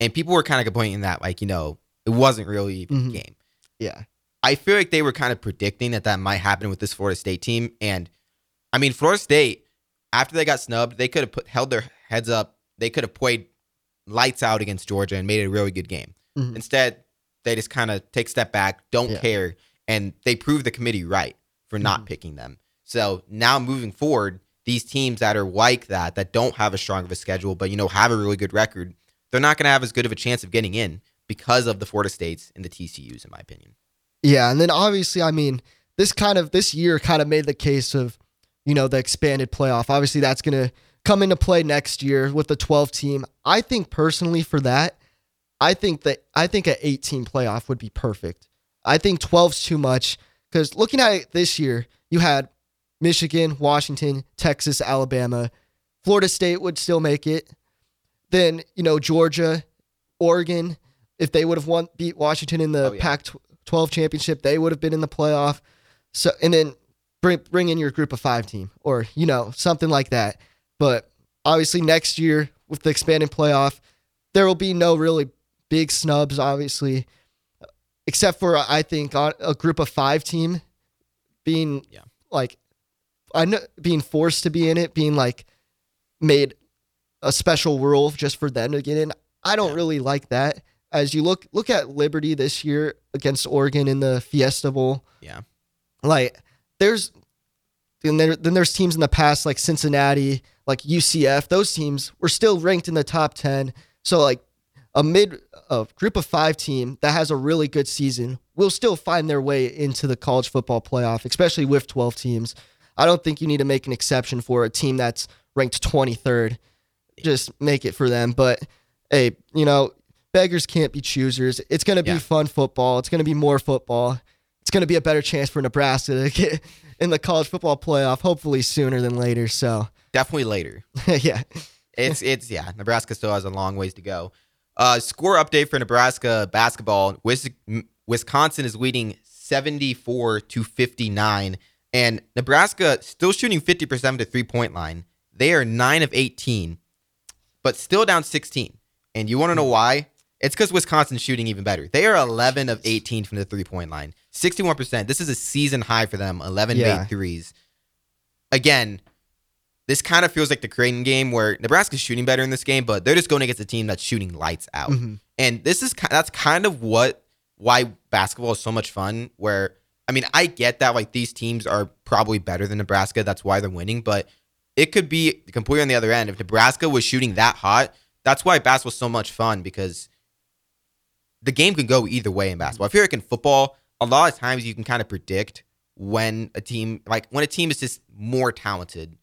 Speaker 3: And people were kind of complaining that like you know it wasn't really even a
Speaker 4: Mhm.
Speaker 3: game.
Speaker 4: Yeah.
Speaker 3: I feel like they were kind of predicting that that might happen with this Florida State team. And I mean, Florida State, after they got snubbed, they could have put held their heads up. They could have played lights out against Georgia and made it a really good game.
Speaker 4: Mhm.
Speaker 3: Instead, they just kind of take a step back, don't
Speaker 4: Yeah.
Speaker 3: care, and they prove the committee right for not
Speaker 4: Mhm.
Speaker 3: picking them. So now moving forward, these teams that are like that, that don't have a strong of a schedule, but you know have a really good record, they're not going to have as good of a chance of getting in because of the Florida States and the TCUs, in my opinion.
Speaker 4: Yeah, and then obviously, I mean, this kind of this year kind of made the case of, you know, the expanded playoff. Obviously, that's going to come into play next year with the 12 team. I think personally for that, I think that I think an 18 playoff would be perfect. I think 12's too much cuz looking at it this year, you had Michigan, Washington, Texas, Alabama, Florida State would still make it. Then, you know, Georgia, Oregon, if they would have won beat Washington in the
Speaker 3: Oh, yeah.
Speaker 4: Pac 12 championship, they would have been in the playoff. So and then bring bring in your group of 5 team or, you know, something like that. But obviously next year with the expanded playoff, there will be no really big snubs obviously except for uh, I think on a group of 5 team being
Speaker 3: Yeah.
Speaker 4: like I know being forced to be in it, being like made a special rule just for them to get in. I don't
Speaker 3: Yeah.
Speaker 4: really like that. As you look look at Liberty this year against Oregon in the Fiesta Bowl,
Speaker 3: Yeah.
Speaker 4: like there's and there, then there's teams in the past like Cincinnati, like UCF. Those teams were still ranked in the top ten. So like a mid a group of five team that has a really good season will still find their way into the college football playoff, especially with 12 teams. I don't think you need to make an exception for a team that's ranked 23rd. Just make it for them. But hey, you know, beggars can't be choosers. It's going to be
Speaker 3: Yeah.
Speaker 4: fun football. It's going to be more football. It's going to be a better chance for Nebraska to get <laughs> in the college football playoff, hopefully sooner than later. So,
Speaker 3: Definitely later. <laughs>
Speaker 4: yeah.
Speaker 3: It's it's yeah. Nebraska still has a long ways to go. Uh, score update for Nebraska basketball. Wisconsin is leading seventy four to fifty nine, and Nebraska still shooting fifty percent of the three point line. They are nine of eighteen, but still down sixteen. And you want to know why? It's because Wisconsin's shooting even better. They are eleven of eighteen from the three point line, sixty one percent. This is a season high for them. Eleven
Speaker 4: Yeah.
Speaker 3: made threes. Again, this kind of feels like the Creighton game where Nebraska's shooting better in this game, but they're just going against a team that's shooting lights out.
Speaker 4: Mhm.
Speaker 3: And this is that's kind of what why basketball is so much fun. Where I mean, I get that like these teams are probably better than Nebraska, that's why they're winning, but it could be completely on the other end. If Nebraska was shooting that hot, that's why basketball's so much fun because the game can go either way in basketball. I feel like in football, a lot of times you can kind of predict when a team like when a team is just more talented,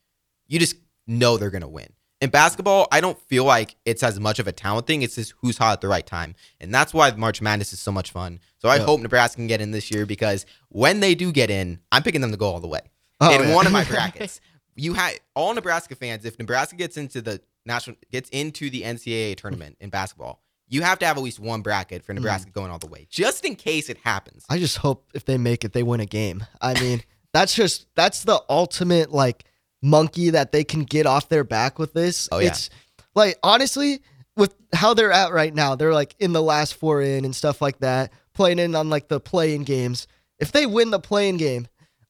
Speaker 3: you just know they're gonna win. In basketball, I don't feel like it's as much of a talent thing. It's just who's hot at the right time. And that's why March Madness is so much fun. So I
Speaker 4: Yeah.
Speaker 3: hope Nebraska can get in this year because when they do get in, I'm picking them to go all the way.
Speaker 4: Oh,
Speaker 3: in
Speaker 4: yeah.
Speaker 3: one of my <laughs> brackets. You had all Nebraska fans, if Nebraska gets into the national gets into the NCAA tournament in basketball, you have to have at least one bracket for mm-hmm. Nebraska going all the way. Just in case it happens.
Speaker 4: I just hope if they make it, they win a game. I mean, that's just that's the ultimate like monkey that they can get off their back with this.
Speaker 3: Oh, yeah.
Speaker 4: It's like honestly, with how they're at right now, they're like in the last four in and stuff like that, playing in on like the play in games. If they win the playing game,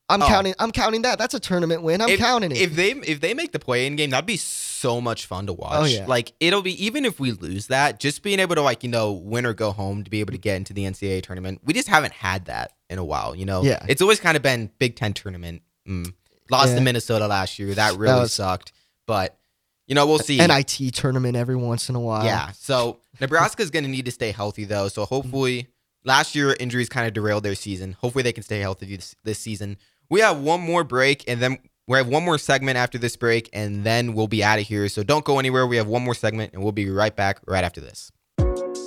Speaker 4: I'm
Speaker 3: Oh.
Speaker 4: counting. I'm counting that. That's a tournament win. I'm
Speaker 3: if,
Speaker 4: counting it.
Speaker 3: If they if they make the play in game, that'd be so much fun to watch.
Speaker 4: Oh, yeah.
Speaker 3: Like it'll be even if we lose that, just being able to like, you know, win or go home to be able to get into the NCAA tournament. We just haven't had that in a while, you know?
Speaker 4: Yeah.
Speaker 3: It's always kind of been Big Ten tournament. Mm. Lost
Speaker 4: Yeah.
Speaker 3: to Minnesota last year. That really
Speaker 4: was-
Speaker 3: sucked. But you know, we'll see.
Speaker 4: NIT tournament every once in a while.
Speaker 3: Yeah. So Nebraska's going to need to stay healthy, though. So hopefully, last year injuries kind of derailed their season. Hopefully, they can stay healthy this, this season. We have one more break, and then we have one more segment after this break, and then we'll be out of here. So don't go anywhere. We have one more segment, and we'll be right back right after this.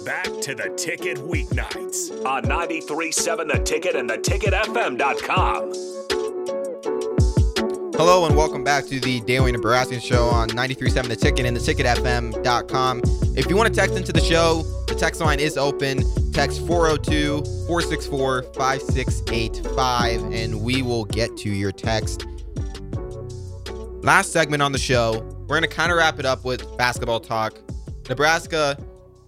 Speaker 2: Back to the ticket weeknights.
Speaker 1: On 93.7 The Ticket and theticketfm.com.
Speaker 3: Hello and welcome back to the Daily Nebraskan Show on 93.7 The Ticket and theticketfm.com. If you want to text into the show, the text line is open. Text 402 464 5685 and we will get to your text. Last segment on the show, we're going to kind of wrap it up with basketball talk. Nebraska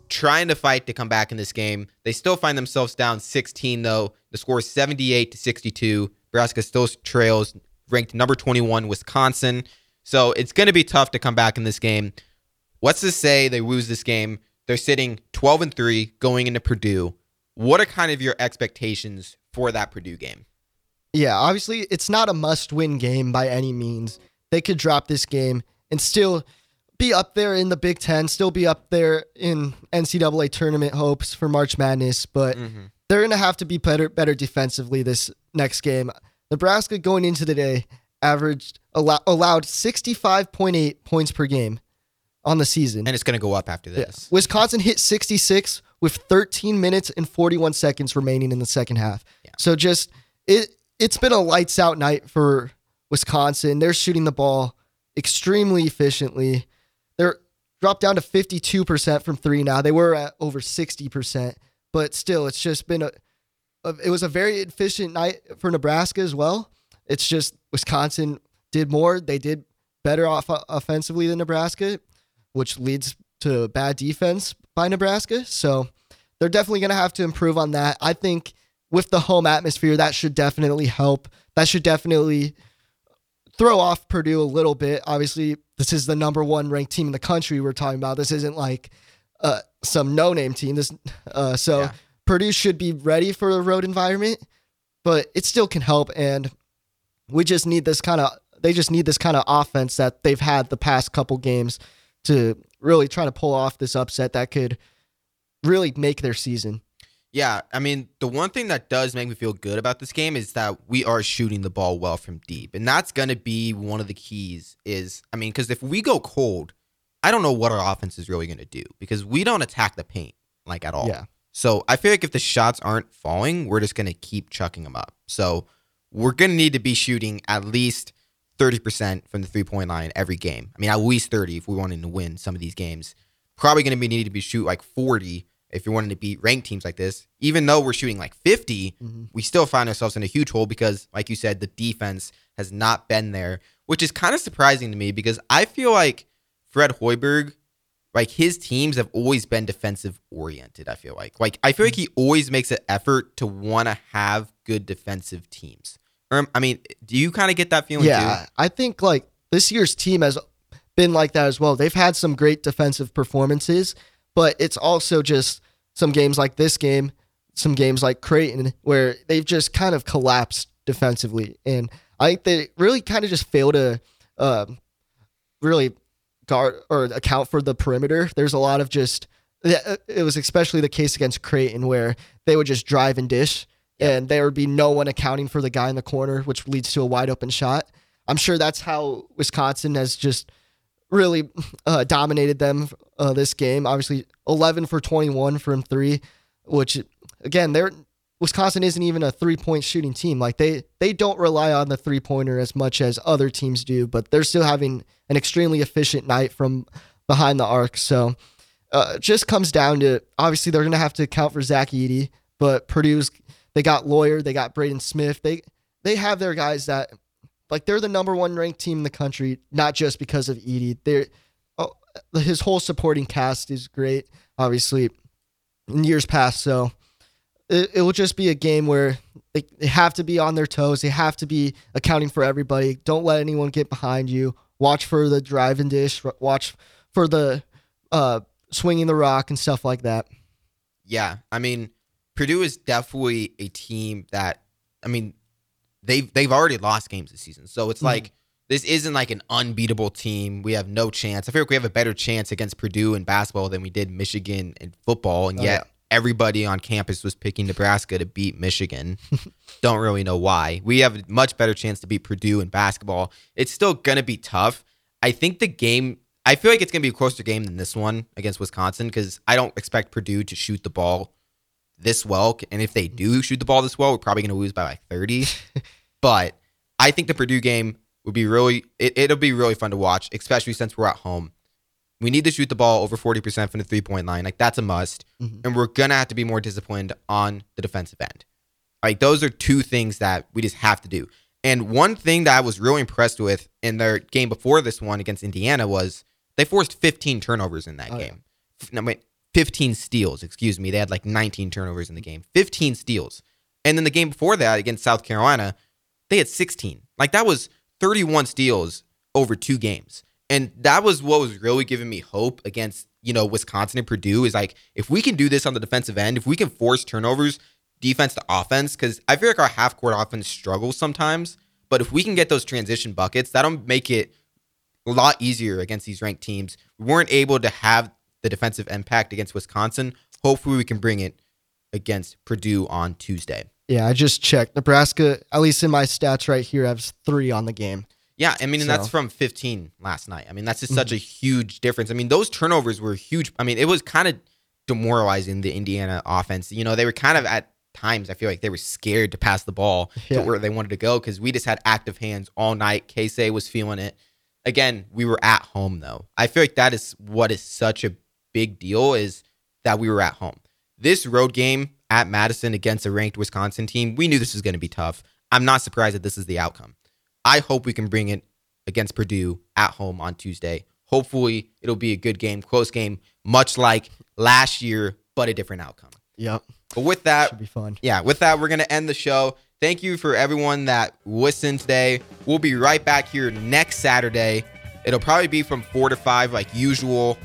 Speaker 3: trying to fight to come back in this game. They still find themselves down 16 though. The score is 78 to 62. Nebraska still trails ranked number 21 Wisconsin. So it's going to be tough to come back in this game. What's to say they lose this game? They're sitting 12 and 3 going into Purdue. What are kind of your expectations for that Purdue game?
Speaker 4: Yeah, obviously it's not a must-win game by any means. They could drop this game and still be up there in the Big Ten, still be up there in NCAA tournament hopes for March Madness, but
Speaker 3: Mm-hmm.
Speaker 4: they're gonna have to be better better defensively this next game. Nebraska going into the day averaged allow, allowed 65.8 points per game on the season.
Speaker 3: And it's going to go up after
Speaker 4: Yeah.
Speaker 3: this.
Speaker 4: Wisconsin hit 66 with 13 minutes and 41 seconds remaining in the second half.
Speaker 3: Yeah.
Speaker 4: So just it it's been a lights out night for Wisconsin. They're shooting the ball extremely efficiently. They're dropped down to 52% from 3 now. They were at over 60%, but still it's just been a it was a very efficient night for Nebraska as well. It's just Wisconsin did more. They did better off offensively than Nebraska which leads to bad defense by Nebraska. So they're definitely going to have to improve on that. I think with the home atmosphere, that should definitely help. That should definitely throw off Purdue a little bit. Obviously, this is the number one ranked team in the country we're talking about. This isn't like uh, some no name team. This uh, so
Speaker 3: Yeah.
Speaker 4: Purdue should be ready for a road environment, but it still can help. And we just need this kind of they just need this kind of offense that they've had the past couple games to really try to pull off this upset that could really make their season.
Speaker 3: Yeah, I mean, the one thing that does make me feel good about this game is that we are shooting the ball well from deep. And that's going to be one of the keys is, I mean, cuz if we go cold, I don't know what our offense is really going to do because we don't attack the paint like at all.
Speaker 4: Yeah.
Speaker 3: So, I feel like if the shots aren't falling, we're just going to keep chucking them up. So, we're going to need to be shooting at least 30% from the three-point line every game. I mean, at least 30 if we wanted to win some of these games. Probably going to be need to be shoot like 40 if you're wanting to beat ranked teams like this, even though we're shooting like 50, mm-hmm. we still find ourselves in a huge hole because, like you said, the defense has not been there, which is kind of surprising to me because I feel like Fred Hoiberg, like his teams have always been defensive oriented. I feel like, like I feel like he always makes an effort to want to have good defensive teams. Or, I mean, do you kind of get that feeling
Speaker 4: Yeah,
Speaker 3: too?
Speaker 4: I think like this year's team has been like that as well. They've had some great defensive performances, but it's also just some games like this game, some games like Creighton, where they've just kind of collapsed defensively. And I think they really kind of just fail to um, really guard or account for the perimeter. There's a lot of just, it was especially the case against Creighton where they would just drive and dish. And there would be no one accounting for the guy in the corner, which leads to a wide open shot. I'm sure that's how Wisconsin has just really uh, dominated them uh, this game. Obviously, 11 for 21 from three, which again, they're Wisconsin isn't even a three point shooting team. Like they they don't rely on the three pointer as much as other teams do, but they're still having an extremely efficient night from behind the arc. So uh, it just comes down to obviously they're going to have to account for Zach Edey, but Purdue's they got Loyer, they got Braden Smith, they they have their guys that like they're the number one ranked team in the country, not just because of Edey. They're oh, his whole supporting cast is great, obviously, in years past. So it, it will just be a game where they, they have to be on their toes. They have to be accounting for everybody. Don't let anyone get behind you. Watch for the drive and dish. Watch for the uh, swinging the rock and stuff like that.
Speaker 3: Yeah, I mean, Purdue is definitely a team that, I mean, they've they've already lost games this season, so it's
Speaker 4: Mhm.
Speaker 3: like this isn't like an unbeatable team. We have no chance. I feel like we have a better chance against Purdue in basketball than we did Michigan in football, and
Speaker 4: Oh,
Speaker 3: yet everybody on campus was picking Nebraska to beat Michigan. <laughs> Don't really know why. We have a much better chance to beat Purdue in basketball. It's still gonna be tough. I think the game. I feel like it's gonna be a closer game than this one against Wisconsin because I don't expect Purdue to shoot the ball this well. And if they do shoot the ball this well, we're probably gonna lose by like thirty. <laughs> but I think the Purdue game would be really it, it'll be really fun to watch, especially since we're at home. We need to shoot the ball over 40% from the three point line. Like that's a must.
Speaker 4: Mhm.
Speaker 3: And we're gonna have to be more disciplined on the defensive end. Like those are two things that we just have to do. And one thing that I was really impressed with in their game before this one against Indiana was they forced 15 turnovers in that
Speaker 4: Oh,
Speaker 3: game. F- No, wait, 15 steals, excuse me. They had like 19 turnovers in the game. 15 steals. And then the game before that against South Carolina, they had 16. Like that was 31 steals over two games. And that was what was really giving me hope against, you know, Wisconsin and Purdue is like if we can do this on the defensive end, if we can force turnovers, defense to offense, because I feel like our half court offense struggles sometimes. But if we can get those transition buckets, that'll make it a lot easier against these ranked teams. We weren't able to have the defensive impact against Wisconsin. Hopefully, we can bring it against Purdue on Tuesday.
Speaker 4: Yeah, I just checked. Nebraska, at least in my stats right here, has three on the game.
Speaker 3: Yeah, I mean, and that's from 15 last night. I mean, that's just such mm-hmm. a huge difference. I mean, those turnovers were huge. I mean, it was kind of demoralizing the Indiana offense. You know, they were kind of at times, I feel like they were scared to pass the ball
Speaker 4: Yeah.
Speaker 3: to where they wanted to go because we just had active hands all night. Keisei was feeling it. Again, we were at home though. I feel like that is what is such a big deal is that we were at home. This road game at Madison against a ranked Wisconsin team, we knew this was going to be tough. I'm not surprised that this is the outcome. I hope we can bring it against Purdue at home on Tuesday. Hopefully, it'll be a good game, close game, much like last year, but a different outcome.
Speaker 4: Yep,
Speaker 3: But with that,
Speaker 4: should be fun.
Speaker 3: yeah, with that, we're going to end the show. Thank you for everyone that listened today. We'll be right back here next Saturday. It'll probably be from 4 to 5 like usual.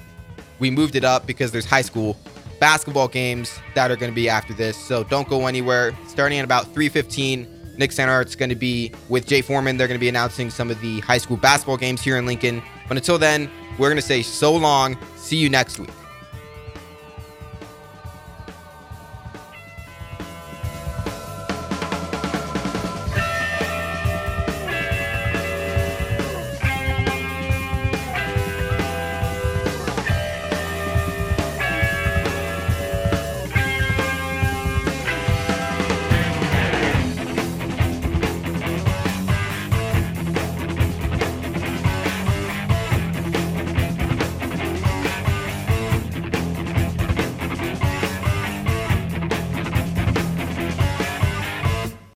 Speaker 3: We moved it up because there's high school basketball games that are going to be after this. So don't go anywhere. Starting at about 3:15, Nick Sanart's going to be with Jay Foreman. They're going to be announcing some of the high school basketball games here in Lincoln. But until then, we're going to say so long. See you next week.